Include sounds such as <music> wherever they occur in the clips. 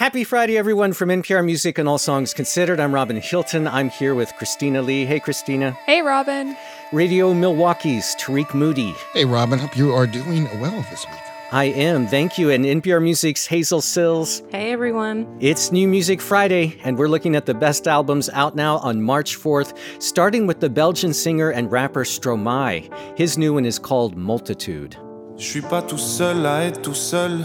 Happy Friday, everyone, from NPR Music and All Songs Considered. I'm Robin Hilton. I'm here with Christina Lee. Hey, Christina. Hey, Robin. Radio Milwaukee's Tarik Moody. Hey, Robin. Hope you are doing well this week. I am. Thank you. And NPR Music's Hazel Cills. Hey, everyone. It's New Music Friday, and we're looking at the best albums out now on March 4th, starting with the Belgian singer and rapper Stromae. His new one is called Multitude. Je suis pas tout seul à être tout seul.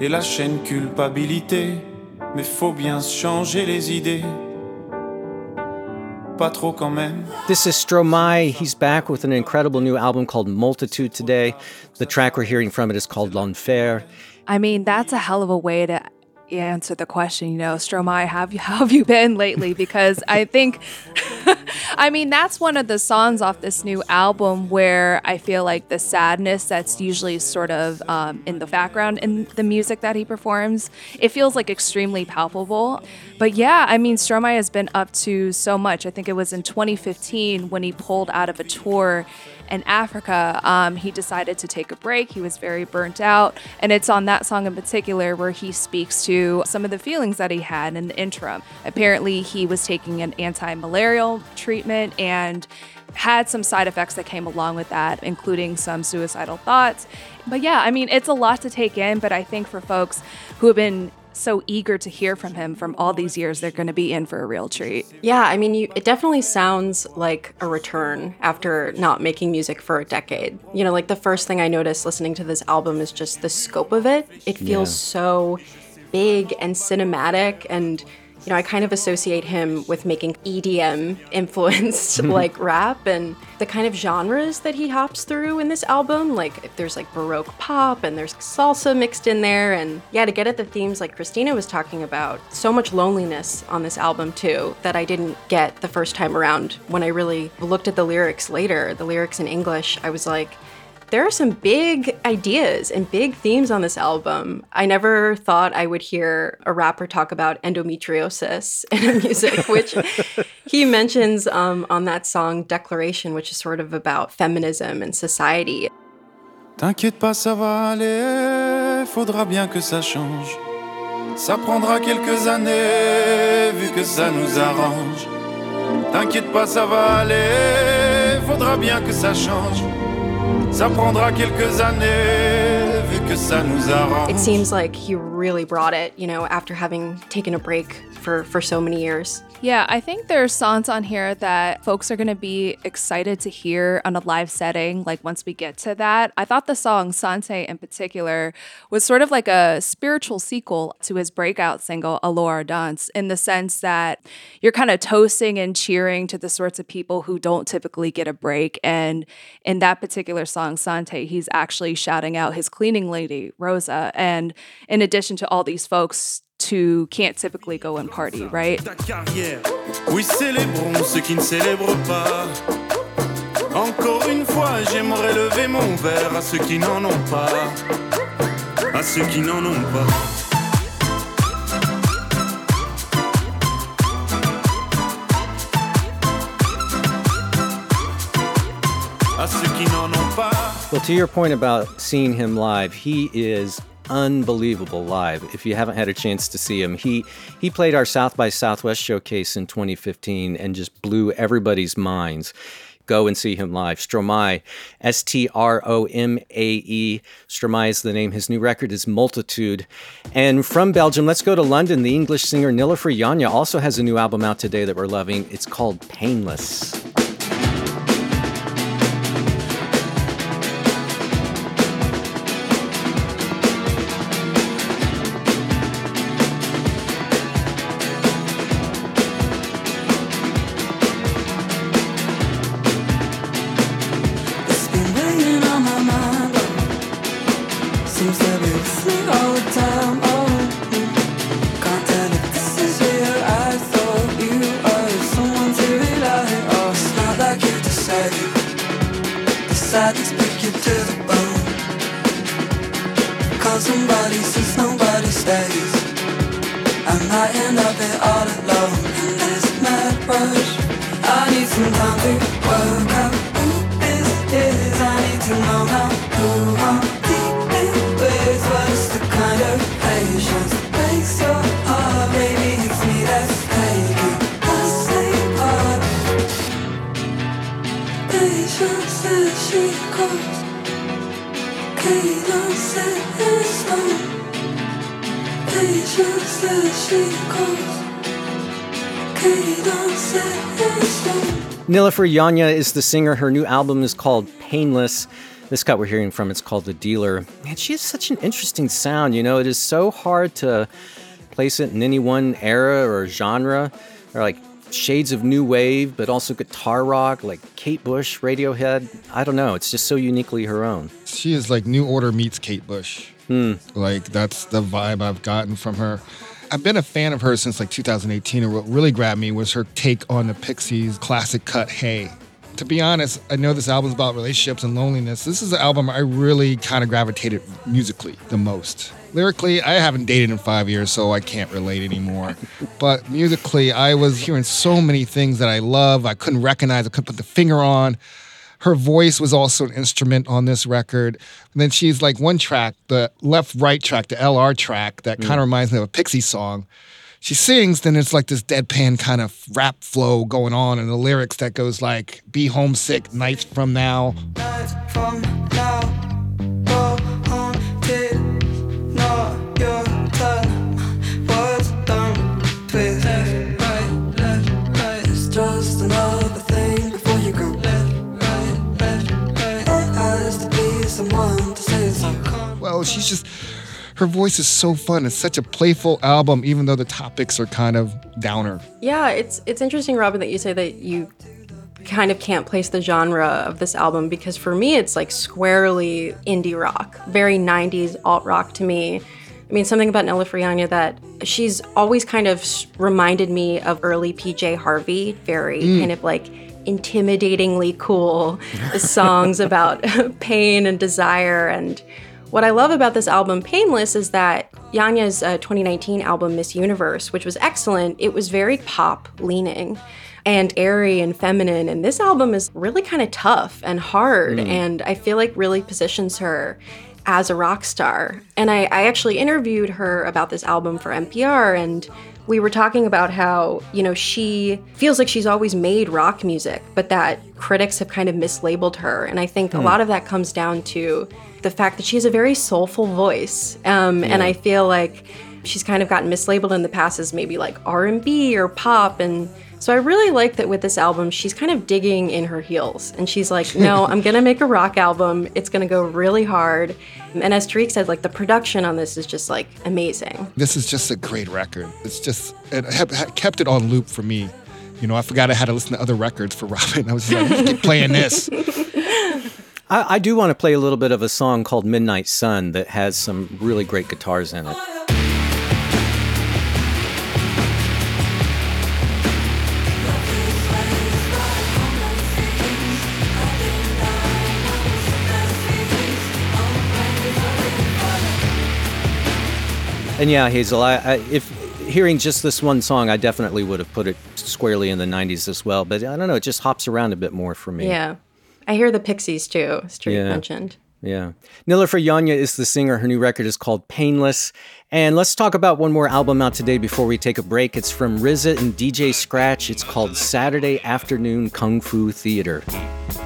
Et la chaîne culpabilité. Mais faut bien changer les idées. Pas trop quand même. This is Stromae. He's back with an incredible new album called Multitude today. The track we're hearing from it is called L'Enfer. I mean, that's a hell of a way to answer the question, you know, Stromae, have you how <laughs> have you been lately? Because I think <laughs> I mean that's one of the songs off this new album where I feel like the sadness that's usually sort of um, in the background in the music that he performs, it feels like extremely palpable. But yeah, I mean Stromae has been up to so much. I think it was in 2015 when he pulled out of a tour in Africa, um, he decided to take a break. He was very burnt out. And it's on that song in particular where he speaks to some of the feelings that he had in the interim. Apparently, he was taking an anti malarial treatment and had some side effects that came along with that, including some suicidal thoughts. But yeah, I mean, it's a lot to take in, but I think for folks who have been so eager to hear from him from all these years they're going to be in for a real treat yeah i mean you, it definitely sounds like a return after not making music for a decade you know like the first thing i noticed listening to this album is just the scope of it it feels yeah. so big and cinematic and you know, I kind of associate him with making EDM <laughs> influenced <laughs> like rap and the kind of genres that he hops through in this album. Like there's like Baroque pop and there's salsa mixed in there. And yeah, to get at the themes like Christina was talking about, so much loneliness on this album too that I didn't get the first time around. When I really looked at the lyrics later, the lyrics in English, I was like, there are some big ideas and big themes on this album. I never thought I would hear a rapper talk about endometriosis <laughs> in a music, which <laughs> he mentions um, on that song Declaration, which is sort of about feminism and society. T'inquiète pas, ça va aller, faudra bien que ça change. Ça prendra quelques années, vu que ça nous arrange. T'inquiète pas, ça va aller, faudra bien que ça change. Ça prendra quelques années, It seems like he really brought it, you know, after having taken a break for, for so many years. Yeah, I think there's songs on here that folks are going to be excited to hear on a live setting, like once we get to that. I thought the song Sante in particular was sort of like a spiritual sequel to his breakout single, Alors on danse, in the sense that you're kind of toasting and cheering to the sorts of people who don't typically get a break. And in that particular song, Sante, he's actually shouting out his cleaning lady, Rosa. And in addition to all these folks to can't typically go and party, right? Oui, célébrons ceux qui ne célèbrent pas. Encore une fois, j'aimerais lever mon verre à ceux qui n'en ont pas. À ceux qui n'en ont pas. Well, to your point about seeing him live, he is unbelievable live. If you haven't had a chance to see him, he he played our South by Southwest showcase in 2015 and just blew everybody's minds. Go and see him live. Stromae, S T R O M A E. Stromae is the name. His new record is Multitude. And from Belgium, let's go to London. The English singer Nilüfer Yanya also has a new album out today that we're loving. It's called Painless. Nilüfer Yanya is the singer. Her new album is called Painless. This cut we're hearing from it's called The Dealer. And she has such an interesting sound. You know, it is so hard to place it in any one era or genre. Or like shades of new wave, but also guitar rock, like Kate Bush, Radiohead. I don't know. It's just so uniquely her own. She is like New Order meets Kate Bush. Hmm. Like that's the vibe I've gotten from her. I've been a fan of hers since like 2018, and what really grabbed me was her take on the Pixies' classic cut "Hey." To be honest, I know this album's about relationships and loneliness. This is the album I really kind of gravitated musically the most. Lyrically, I haven't dated in five years, so I can't relate anymore. <laughs> but musically, I was hearing so many things that I love. I couldn't recognize, I couldn't put the finger on. Her voice was also an instrument on this record. And then she's like one track, the left right track, the LR track, that mm. kind of reminds me of a Pixie song. She sings, then it's like this deadpan kind of rap flow going on, and the lyrics that goes like, "Be homesick nights from now." Nights from now, go haunted. Not your turn. Words don't twist. Left, right, left, right. It's just another thing before you go left, right, left, right. There has to be someone to say so. Well, she's just her voice is so fun. It's such a playful album, even though the topics are kind of downer. Yeah, it's it's interesting, Robin, that you say that you kind of can't place the genre of this album because for me it's like squarely indie rock, very 90s alt rock to me. I mean, something about Nilüfer Yanya that she's always kind of reminded me of early PJ Harvey, very mm. kind of like intimidatingly cool <laughs> songs about <laughs> pain and desire. And what I love about this album, Painless, is that Yanya's uh, 2019 album, Miss Universe, which was excellent, it was very pop leaning and airy and feminine. And this album is really kind of tough and hard. And I feel like really positions her as a rock star. And I, I actually interviewed her about this album for NPR and we were talking about how, you know, she feels like she's always made rock music, but that critics have kind of mislabeled her. And I think a lot of that comes down to the fact that she has a very soulful voice. Um, And I feel like she's kind of gotten mislabeled in the past as maybe like R&B or pop and so I really like that with this album she's kind of digging in her heels and she's like no <laughs> I'm going to make a rock album it's going to go really hard and as Tarik said like the production on this is just like amazing This is just a great record. It's just it kept it on loop for me. You know, I forgot I had to listen to other records for Robin. I was just like, keep playing this. <laughs> I, I do want to play a little bit of a song called Midnight Sun that has some really great guitars in it. And yeah, Hazel, I, I, if hearing just this one song, I definitely would have put it squarely in the 90s as well. But I don't know, it just hops around a bit more for me. yeah I hear the Pixies too as Tarik Yeah. mentioned Yeah. Nilüfer Yanya is the singer. Her new record is called Painless. And let's talk about one more album out today before we take a break. It's from RZA and DJ Scratch. It's called Saturday Afternoon Kung Fu Theater.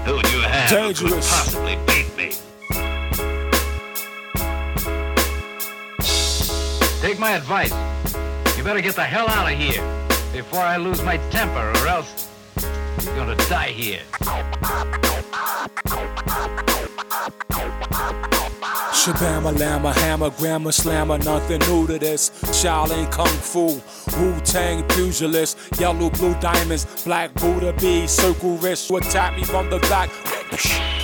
Who would you have who could Dangerous. possibly beat me? Take my advice. You better get the hell out of here before I lose my temper, or else gonna die here. Shabama Lama, Hammer, Grammar, Slammer, nothing new to this. Shaolin Kung Fu, Wu Tang Pugilist, Yellow Blue Diamonds, Black Buddha B, Circle Wrist, who attack me from the back.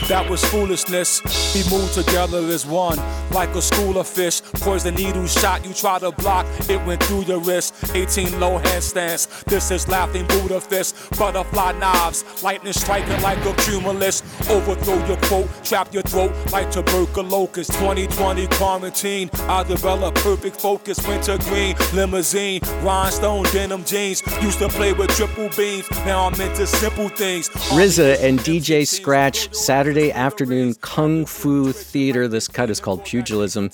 That was foolishness. We moved together as one, like a school of fish. Poison needle shot, you try to block, it went through your wrist. 18 low handstands. This is laughing Buddha fist. Butterfly knives, lightning striking like a cumulus. Overthrow your quote, trap your throat like tuberculosis. 2020 quarantine. I develop perfect focus. Winter green, limousine, rhinestone denim jeans. Used to play with triple beams. Now I'm into simple things. RZA and DJ Scratch, Saturday afternoon Kung Fu Theater. This cut is called Pugilism.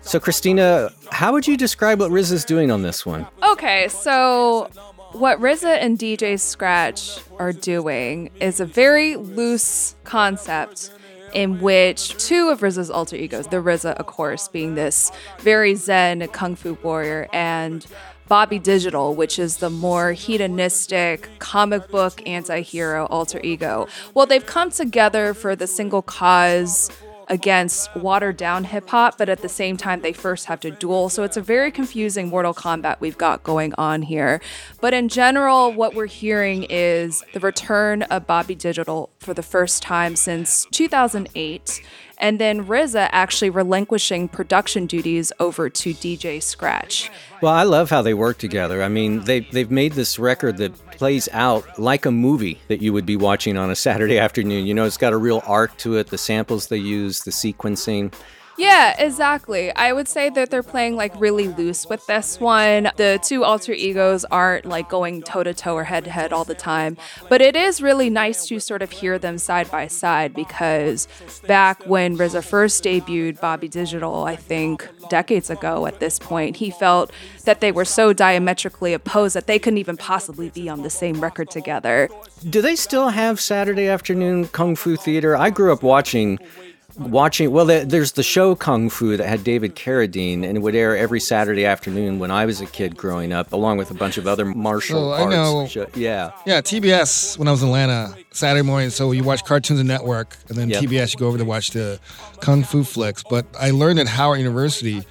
So, Christina, how would you describe what RZA's doing on this one? Okay, so what RZA and DJ Scratch are doing is a very loose concept in which two of RZA's alter egos, the RZA, of course, being this very zen kung fu warrior, and Bobby Digital, which is the more hedonistic comic book anti hero alter ego. Well, they've come together for the single cause against watered down hip hop, but at the same time, they first have to duel. So it's a very confusing Mortal Kombat we've got going on here. But in general, what we're hearing is the return of Bobby Digital for the first time since 2008 and then RZA actually relinquishing production duties over to DJ Scratch. Well, I love how they work together. I mean, they they've made this record that plays out like a movie that you would be watching on a Saturday <laughs> afternoon. You know, it's got a real arc to it. The samples they use, the sequencing. Yeah, exactly. I would say that they're playing like really loose with this one. The two alter egos aren't like going toe to toe or head to head all the time, but it is really nice to sort of hear them side by side because back when RZA first debuted Bobby Digital, I think decades ago at this point, he felt that they were so diametrically opposed that they couldn't even possibly be on the same record together. Do they still have Saturday afternoon kung fu theater? I grew up watching watching well there's the show kung fu that had david carradine and it would air every saturday afternoon when i was a kid growing up along with a bunch of other martial Oh, I know. show- yeah Yeah, TBS when I was in Atlanta Saturday morning. So you watch Cartoons and Network, and then Yep. TBS you go over to watch the Kung Fu flicks. But I learned at Howard University.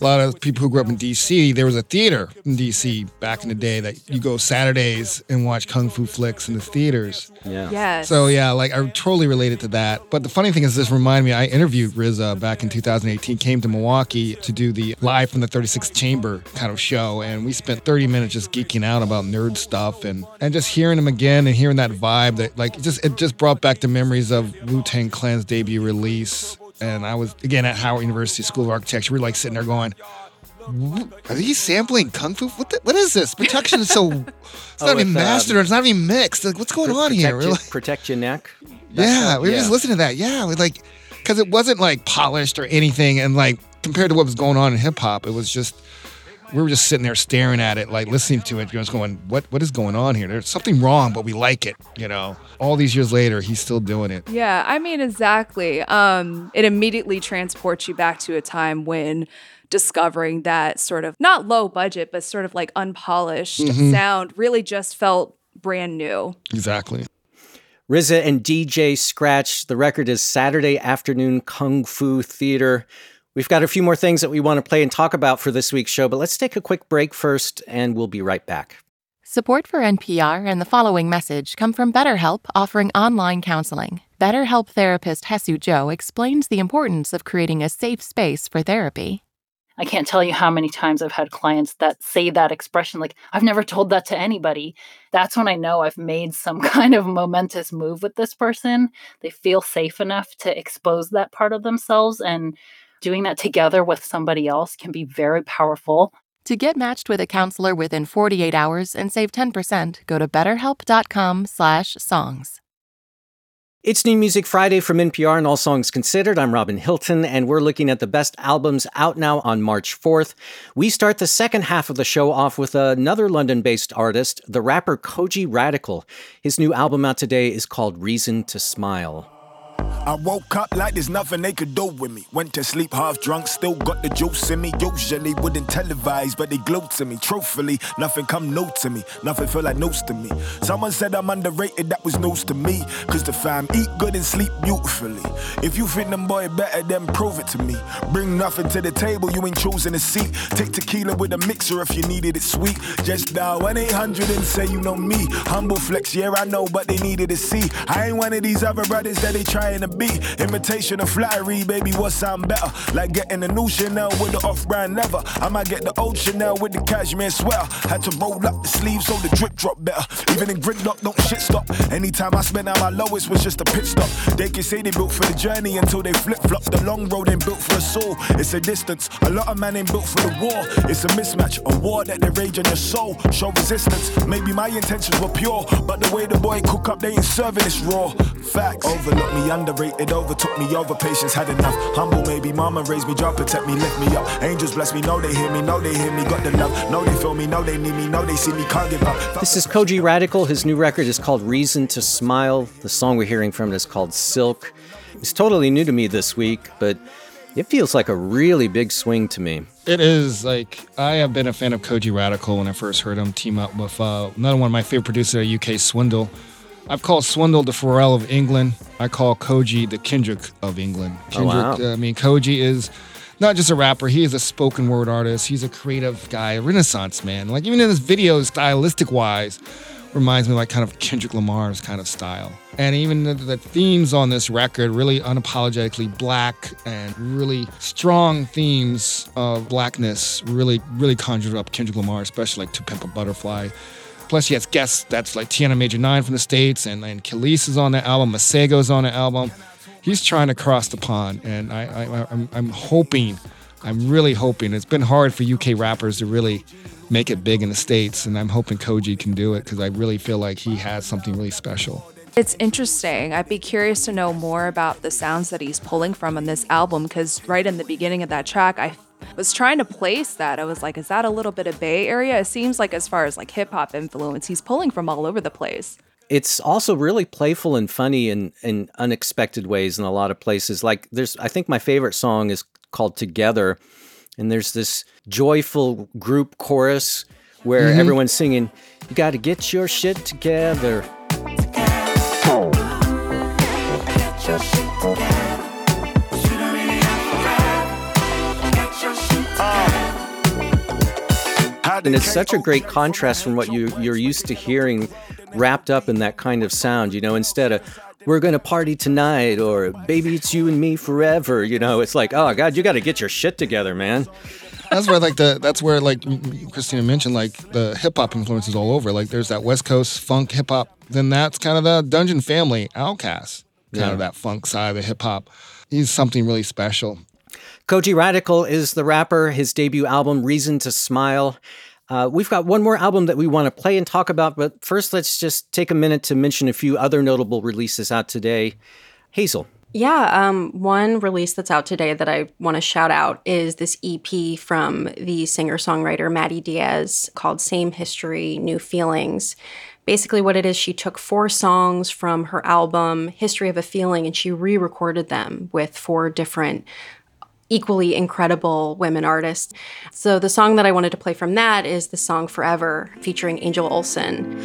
A lot of people who grew up in DC, there was a theater in DC back in the day that you go Saturdays and watch Kung Fu flicks in the theaters. yeah Yes. So yeah, like I totally related to that. But the funny thing is, this reminded me. I interviewed RZA back in 2018. Came to Milwaukee to do the live from the 36th Chamber kind of show, and we spent 30 minutes just geeking out about nerd stuff and and just hearing him again and hearing that vibe that like it just it just brought back the memories of Wu Tang Clan's debut release. And I was again at Howard University School of Architecture. We were like sitting there going. Are these sampling kung fu? What, the, what is this? Protection is so. <laughs> It's not Oh, even with, um, mastered. It's not even mixed. Like, what's going on here? protect, your, like- protect your neck <laughs> yeah, we were yeah. just listening to that. Yeah, we like because it wasn't like polished or anything, and like compared to what was going on in hip hop, it was just we were just sitting there staring at it, like listening to it, just going, "What? What is going on here? There's something wrong, but we like it." You know, all these years later, he's still doing it. Yeah, I mean, exactly. Um, it immediately transports you back to a time when discovering that sort of not low budget, but sort of like unpolished sound really just felt brand new. Exactly. RZA and DJ Scratch. The record is Saturday Afternoon Kung Fu Theater. We've got a few more things that we want to play and talk about for this week's show, but let's take a quick break first and we'll be right back. Support for NPR and the following message come from BetterHelp offering online counseling. BetterHelp therapist Hesu Joe explains the importance of creating a safe space for therapy. I can't tell you how many times I've had clients that say that expression, like, I've never told that to anybody. That's when I know I've made some <laughs> kind of momentous move with this person. They feel safe enough to expose that part of themselves, and doing that together with somebody else can be very powerful. To get matched with a counselor within 48 hours and save 10%, go to betterhelp.com/songs. It's New Music Friday from NPR and All Songs Considered. I'm Robin Hilton, and we're looking at the best albums out now on March 4th. We start the second half of the show off with another London based artist, the rapper Kojey Radical. His new album out today is called Reason to Smile. I woke up like there's nothing they could do with me. Went to sleep half drunk, still got the juice in me. Usually wouldn't televise, but they glued to me. Truthfully, nothing come new to me. Nothing feel like news to me. Someone said I'm underrated, that was news to me. Cause the fam eat good and sleep beautifully. If you think them boy better, then prove it to me. Bring nothing to the table, you ain't choosing a seat. Take tequila with a mixer if you needed it sweet. Just dial 1 800 and say you know me. Humble flex, yeah, I know, but they needed to see. I ain't one of these other brothers that they trying to be. Imitation of flattery, baby, what sound better? Like getting a new Chanel with the off brand leather. I might get the old Chanel with the cashmere sweater. Had to roll up the sleeves so the drip drop better. Even in gridlock, don't shit stop. Anytime I spent out my lowest was just a pit stop. They can say they built for the journey until they flip flop. The long road ain't built for a soul, it's a distance. A lot of man ain't built for the war. It's a mismatch, a war that they rage on your soul. Show resistance. Maybe my intentions were pure, but the way the boy cook up, they ain't serving this raw. Facts. Overlook me, underrated, overtook me, over patience, had enough. Humble, maybe mama raised me, job protect me, lift me up. Angels bless me, know they hear me, know they hear me, got the love, know they feel me, know they need me, know they see me, can't give up. This is Kojey Radical. His new record is called Reason to Smile. The song we're hearing from it is called Silk. It's totally new to me this week, but it feels like a really big swing to me. It is like I have been a fan of Kojey Radical when I first heard him team up with uh, another one of my favorite producers UK, Swindle. I've called Swindle the Pharrell of England. I call Kojey the Kendrick of England. Kendrick, Oh, wow. uh, I mean, Kojey is not just a rapper, he is a spoken word artist. He's a creative guy, a renaissance man. Like, even in his videos, stylistic wise, reminds me of like kind of Kendrick Lamar's kind of style. And even the, the themes on this record, really unapologetically black and really strong themes of blackness, really, really conjured up Kendrick Lamar, especially like To Pimp a Butterfly. Plus, he has guests that's like Tiana Major 9 from the States, and, and Kelis is on the album, Masego's on the album. He's trying to cross the pond, and I, I, I'm, I'm hoping, I'm really hoping. It's been hard for UK rappers to really make it big in the States, and I'm hoping Kojey can do it because I really feel like he has something really special. It's interesting. I'd be curious to know more about the sounds that he's pulling from on this album because right in the beginning of that track, I was trying to place that. I was like, is that a little bit of Bay Area? It seems like, as far as like hip hop influence, he's pulling from all over the place. It's also really playful and funny in, in unexpected ways in a lot of places. Like there's I think my favorite song is called Together, and there's this joyful group chorus where Mhm. everyone's singing, You gotta get your shit together. And it's such a great contrast from what you, you're used to hearing wrapped up in that kind of sound, you know, instead of we're going to party tonight or baby, it's you and me forever. You know, it's like, oh, God, you got to get your shit together, man. That's where like the that's where like Christina mentioned like the hip hop influences all over. Like there's that West Coast funk hip hop. Then that's kind of the Dungeon Family OutKast, kind Yeah. of that funk side of the hip hop. He's something really special. Kojey Radical is the rapper, his debut album, Reason to Smile. Uh, we've got one more album that we want to play and talk about, but first let's just take a minute to mention a few other notable releases out today. Hazel. Yeah, um, one release that's out today that I want to shout out is this EP from the singer songwriter Madi Diaz called Same History, New Feelings. Basically, what it is, she took four songs from her album History of a Feeling and she re recorded them with four different equally incredible women artists. So, the song that I wanted to play from that is the song Forever featuring Angel Olsen.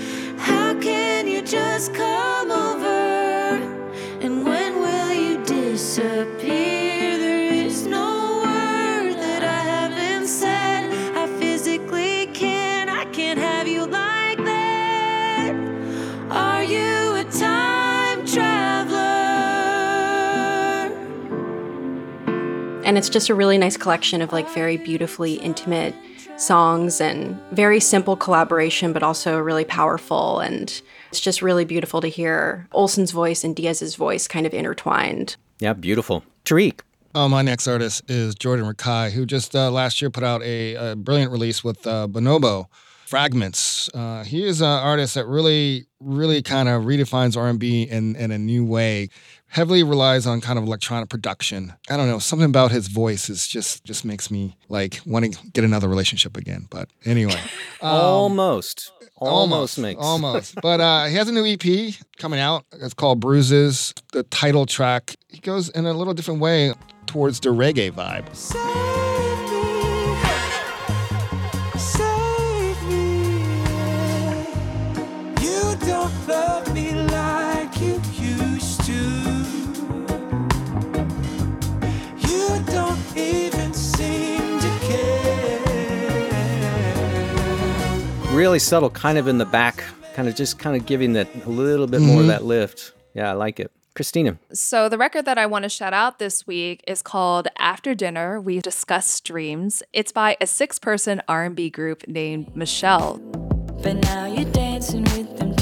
And it's just a really nice collection of like very beautifully intimate songs and very simple collaboration, but also really powerful. And it's just really beautiful to hear Olsen's voice and Diaz's voice kind of intertwined. Yeah, beautiful. Tarik. Oh, my next artist is Jordan Rakei, who just uh, last year put out a, a brilliant release with uh, Bonobo Fragments. Uh, he is an artist that really, really kind of redefines R&B in, in a new way. Heavily relies on kind of electronic production. I don't know, something about his voice is just just makes me like want to get another relationship again. But anyway, <laughs> um, almost, almost makes. almost. <laughs> But uh, he has a new EP coming out. It's called Bruises. The title track. He goes in a little different way towards the reggae vibe. Really subtle, kind of in the back, kind of just kind of giving that a little bit more of Mhm. that lift. Yeah, I like it. Christina. So the record that I want to shout out this week is called After Dinner We Discuss Dreams. It's by a six-person R&B group named Michelle. But now you're dancing with them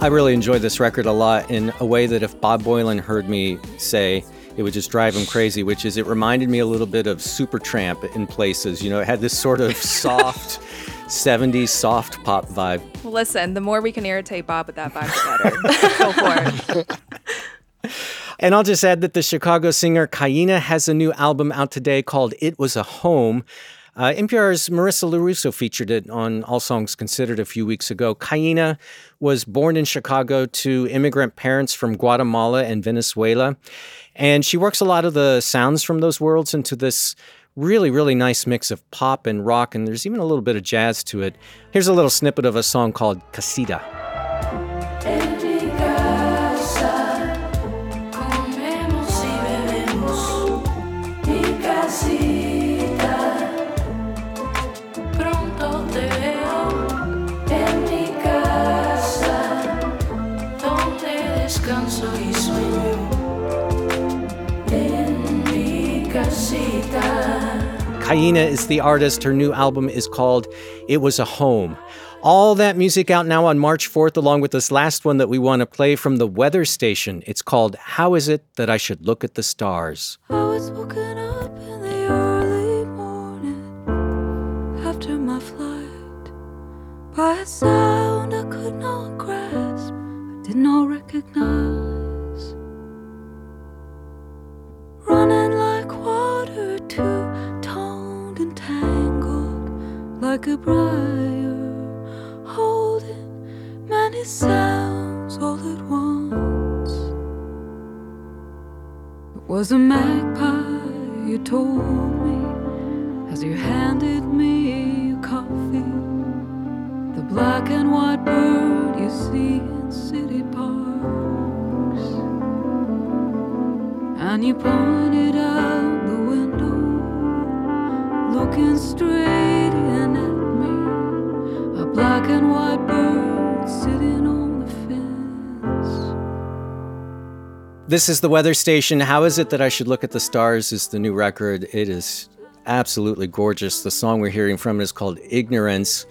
I really enjoyed this record a lot in a way that if Bob Boilen heard me say, it would just drive him crazy, which is it reminded me a little bit of Supertramp in places. You know, it had this sort of <laughs> soft 70s soft pop vibe. Listen, the more we can irritate Bob with that vibe, the better. <laughs> Go for it. <laughs> And I'll just add that the Chicago singer Kaina has a new album out today called It Was a Home. Uh, NPR's Marissa Lorusso featured it on All Songs Considered a few weeks ago. Kaina was born in Chicago to immigrant parents from Guatemala and Venezuela. And she works a lot of the sounds from those worlds into this really, really nice mix of pop and rock. And there's even a little bit of jazz to it. Here's a little snippet of a song called Casita. Descanso y sueño en mi casita. Kaina is the artist. Her new album is called It Was a Home. All that music out now on March 4th, along with this last one that we want to play from the weather station. It's called How Is It That I Should Look at the Stars? I was woken up in the early morning after my flight by a sound I could not did not recognize. Running like water, two toned and tangled like a briar, holding many sounds all at once. It was a magpie, you told me, as you handed me your coffee. The black and white bird you see city parks. And you pointed out the window, looking straight in at me. A black and white bird sitting on the fence. This is the weather station. How is it that I should look at the stars? Is the new record. It is absolutely gorgeous. The song we're hearing from is called Ignorance.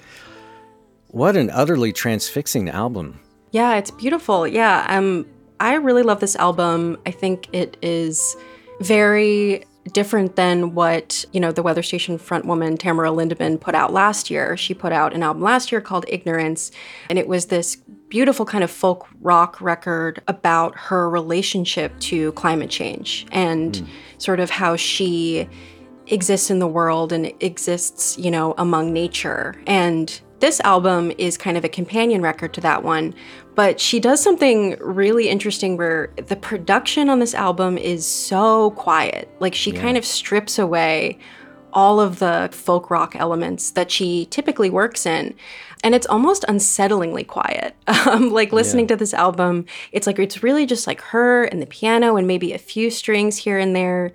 What an utterly transfixing album. Yeah, it's beautiful. Yeah, um, I really love this album. I think it is very different than what you know the weather station front woman tamara lindeman put out last year she put out an album last year called ignorance and it was this beautiful kind of folk rock record about her relationship to climate change and sort of how she exists in the world and exists, you know, among nature. And this album is kind of a companion record to that one, but she does something really interesting where the production on this album is so quiet. Like she kind of strips away all of the folk rock elements that she typically works in. And it's almost unsettlingly quiet. <laughs> Um, like listening to this album, it's like it's really just like her and the piano and maybe a few strings here and there.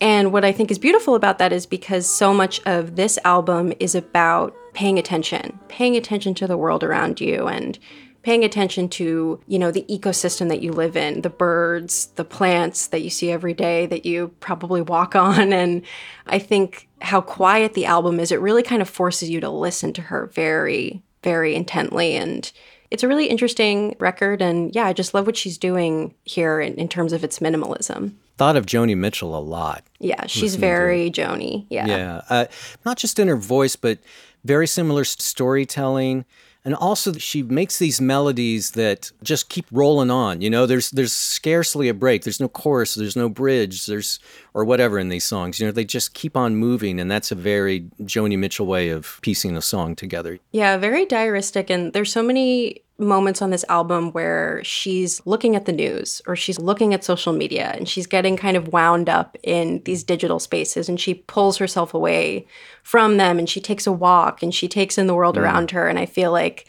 And what I think is beautiful about that is because so much of this album is about paying attention, paying attention to the world around you and paying attention to, you know, the ecosystem that you live in, the birds, the plants that you see every day that you probably walk <laughs> on. And I think how quiet the album is, it really kind of forces you to listen to her very, very intently. And it's a really interesting record. And yeah, I just love what she's doing here in, in terms of its minimalism. Thought of Joni Mitchell a lot. Yeah, she's listening to her. very Joni. Yeah. Yeah, uh, not just in her voice, but very similar storytelling, and also she makes these melodies that just keep rolling on. You know, there's there's scarcely a break. There's no chorus. There's no bridge. There's or whatever in these songs. You know, they just keep on moving, and that's a very Joni Mitchell way of piecing a song together. Yeah, very diaristic. And there's so many moments on this album where she's looking at the news or she's looking at social media and she's getting kind of wound up in these digital spaces and she pulls herself away from them and she takes a walk and she takes in the world mm. around her. And I feel like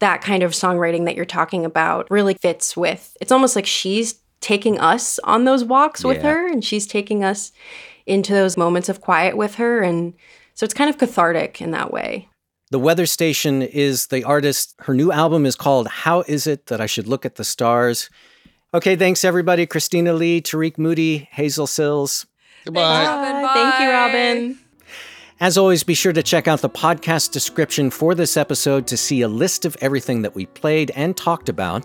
that kind of songwriting that you're talking about really fits with it's almost like she's taking us on those walks with Yeah. her and she's taking us into those moments of quiet with her. And so it's kind of cathartic in that way. The Weather Station is the artist. Her new album is called How Is It That I Should Look at the Stars? Okay, thanks everybody. Christina Lee, Tarik Moody, Hazel Cills. Goodbye. Uh, Thank you, Robin. As always, be sure to check out the podcast description for this episode to see a list of everything that we played and talked about.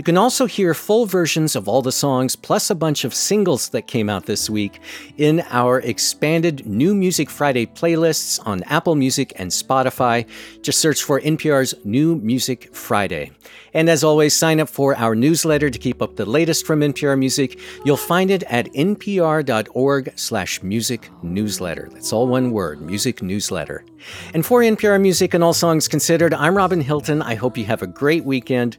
You can also hear full versions of all the songs, plus a bunch of singles that came out this week, in our expanded New Music Friday playlists on Apple Music and Spotify. Just search for NPR's New Music Friday. And as always, sign up for our newsletter to keep up the latest from NPR Music. You'll find it at npr.org slash music newsletter. That's all one word, music newsletter. And for NPR Music and All Songs Considered, I'm Robin Hilton. I hope you have a great weekend.